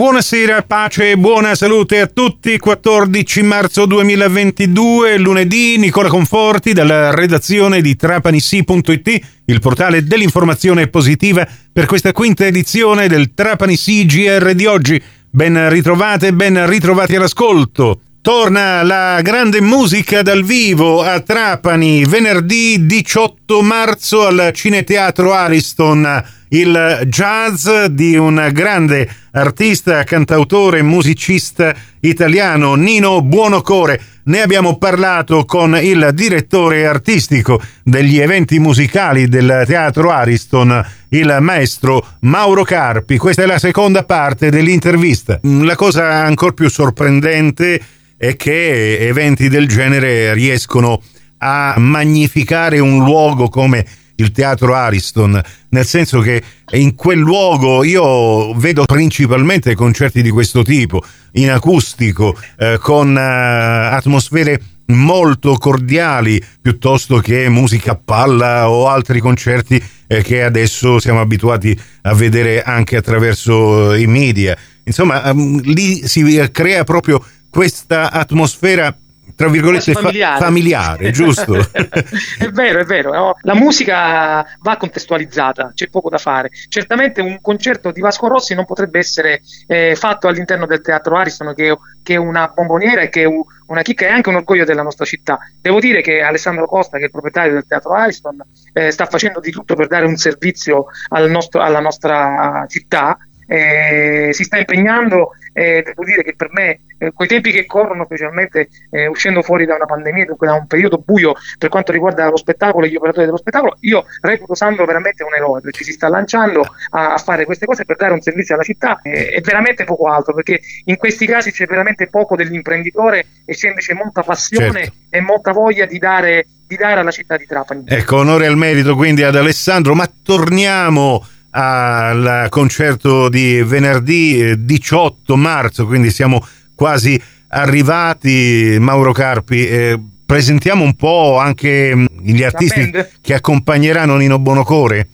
Buonasera, pace e buona salute a tutti. 14 marzo 2022, lunedì, Nicola Conforti dalla redazione di trapanissi.it, il portale dell'informazione positiva per questa quinta edizione del Trapani CGR di oggi. Ben ritrovate, ben ritrovati all'ascolto. Torna la grande musica dal vivo a Trapani venerdì 18 marzo al Cineteatro Ariston. Il jazz di un grande artista, cantautore, musicista italiano, Nino Buonocore. Ne abbiamo parlato con il direttore artistico degli eventi musicali del Teatro Ariston, il maestro Mauro Carpi. Questa è la seconda parte dell'intervista. La cosa ancora più sorprendente è che eventi del genere riescono a magnificare un luogo come il teatro Ariston, nel senso che in quel luogo io vedo principalmente concerti di questo tipo, in acustico, eh, con eh, atmosfere molto cordiali, piuttosto che musica a palla o altri concerti eh, che adesso siamo abituati a vedere anche attraverso i media. Insomma, um, lì si crea proprio questa atmosfera tra virgolette familiare, fa- familiare giusto? è vero, è vero. No? La musica va contestualizzata, c'è poco da fare. Certamente un concerto di Vasco Rossi non potrebbe essere eh, fatto all'interno del Teatro Ariston, che, che, è una bomboniera e che è una chicca e anche un orgoglio della nostra città. Devo dire che Alessandro Costa, che è il proprietario del Teatro Ariston, eh, sta facendo di tutto per dare un servizio al nostro, alla nostra città. Eh, si sta impegnando e devo dire che per me eh, quei tempi che corrono, specialmente eh, uscendo fuori da una pandemia, dunque da un periodo buio per quanto riguarda lo spettacolo e gli operatori dello spettacolo, io reputo Sandro veramente un eroe perché si sta lanciando a, a fare queste cose per dare un servizio alla città eh, è veramente poco altro perché in questi casi c'è veramente poco dell'imprenditore e c'è invece molta passione certo. e molta voglia di dare, di dare alla città di Trapani. Ecco, onore al merito quindi ad Alessandro, ma torniamo al concerto di venerdì 18 marzo, quindi siamo quasi arrivati. Mauro Carpi, eh, presentiamo un po' anche mm, gli artisti che accompagneranno Nino Bonocore.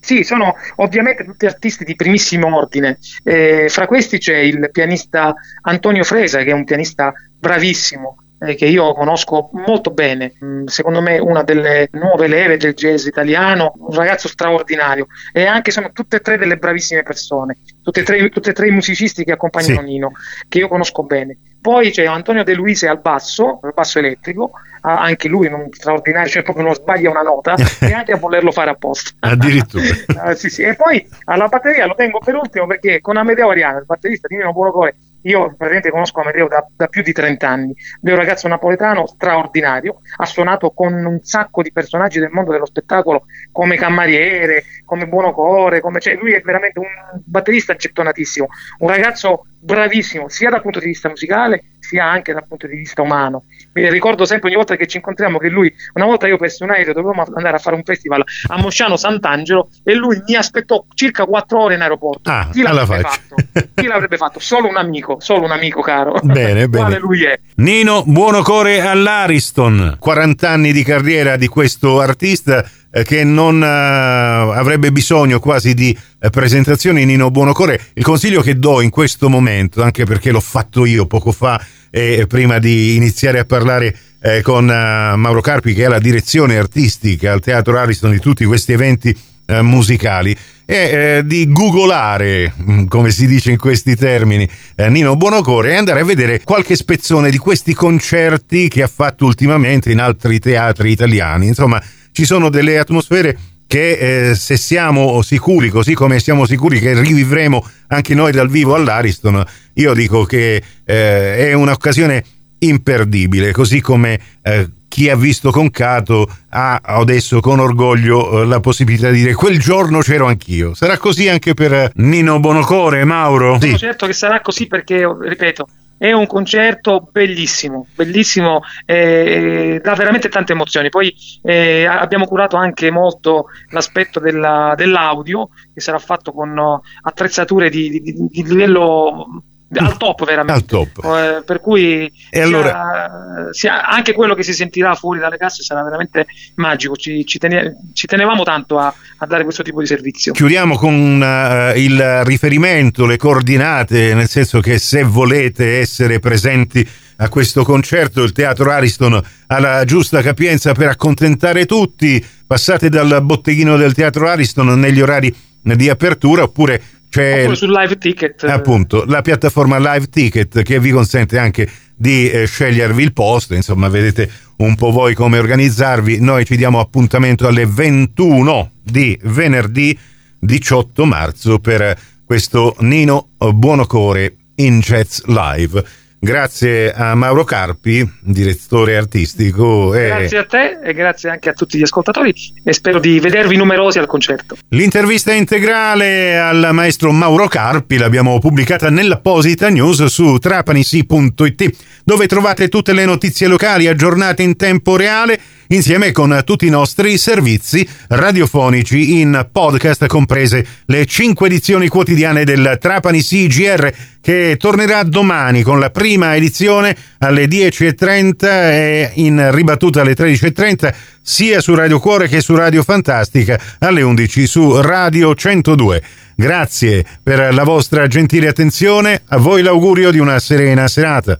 Sì, sono ovviamente tutti artisti di primissimo ordine. Eh, fra questi c'è il pianista Antonio Fresa, che è un pianista bravissimo, eh, che io conosco molto bene, mm, secondo me una delle nuove leve del jazz italiano, un ragazzo straordinario e anche sono tutte e tre delle bravissime persone, tutte e tre, tutte e tre i musicisti che accompagnano sì. Nino, che io conosco bene. Poi c'è Antonio De Luise al basso, al basso elettrico, anche lui non straordinario, cioè proprio non sbaglia una nota, neanche a volerlo fare apposta. Addirittura. uh, sì, sì. E poi alla batteria lo tengo per ultimo perché con Amedeo Ariano, il batterista di Nino Buonocore, io praticamente conosco Amedeo da, da, più di 30 anni, è un ragazzo napoletano straordinario, ha suonato con un sacco di personaggi del mondo dello spettacolo come Cammariere, come Buonocore, come, cioè lui è veramente un batterista gettonatissimo, un ragazzo bravissimo sia dal punto di vista musicale sia anche dal punto di vista umano. Mi ricordo sempre ogni volta che ci incontriamo che lui, una volta io persi un aereo, dovevamo andare a fare un festival a Mosciano Sant'Angelo e lui mi aspettò circa quattro ore in aeroporto. Ah, Chi l'avrebbe fatto? Chi l'avrebbe fatto? Solo un amico, solo un amico caro. Bene, bene. lui è. Nino Buonocore all'Ariston, 40 anni di carriera di questo artista eh, che non uh, avrebbe bisogno quasi di uh, presentazioni Nino Buonocore. Il consiglio che do in questo momento, anche perché l'ho fatto io poco fa, e prima di iniziare a parlare eh, con uh, Mauro Carpi, che è la direzione artistica al Teatro Ariston di tutti questi eventi uh, musicali, è eh, di googolare, mm, come si dice in questi termini, eh, Nino Buonocore e andare a vedere qualche spezzone di questi concerti che ha fatto ultimamente in altri teatri italiani. Insomma, ci sono delle atmosfere che eh, se siamo sicuri, così come siamo sicuri che rivivremo anche noi dal vivo all'Ariston, io dico che eh, è un'occasione imperdibile, così come eh, chi ha visto Concato ha adesso con orgoglio eh, la possibilità di dire quel giorno c'ero anch'io. Sarà così anche per Nino Bonocore, Mauro? Sono sì. certo che sarà così perché, ripeto, è un concerto bellissimo, bellissimo, eh, dà veramente tante emozioni. Poi eh, abbiamo curato anche molto l'aspetto della, dell'audio, che sarà fatto con attrezzature di, di, di livello al top veramente. Al top. Eh, per cui sia- allora- sia- anche quello che si sentirà fuori dalle casse sarà veramente magico. Ci, ci tene- ci tenevamo tanto a, a dare questo tipo di servizio. Chiudiamo con eh, il riferimento, le coordinate, nel senso che se volete essere presenti a questo concerto, il Teatro Ariston ha la giusta capienza per accontentare tutti, passate dal botteghino del Teatro Ariston negli orari di apertura oppure c'è Oppure sul live ticket. eh, appunto la piattaforma Live Ticket che vi consente anche di eh, scegliervi il posto, insomma vedete un po' voi come organizzarvi, noi ci diamo appuntamento alle 21 di venerdì 18 marzo per questo Nino Buonocore in Jazz Live. Grazie a Mauro Carpi, direttore artistico. E... Grazie a te e grazie anche a tutti gli ascoltatori e spero di vedervi numerosi al concerto. L'intervista integrale al maestro Mauro Carpi l'abbiamo pubblicata nell'apposita news su trapanisi.it dove trovate tutte le notizie locali aggiornate in tempo reale insieme con tutti i nostri servizi radiofonici in podcast comprese le 5 edizioni quotidiane del Trapani CGR che tornerà domani con la prima edizione alle 10.30 e in ribattuta alle 13.30 sia su Radio Cuore che su Radio Fantastica alle 11 su Radio 102. Grazie per la vostra gentile attenzione, a voi l'augurio di una serena serata.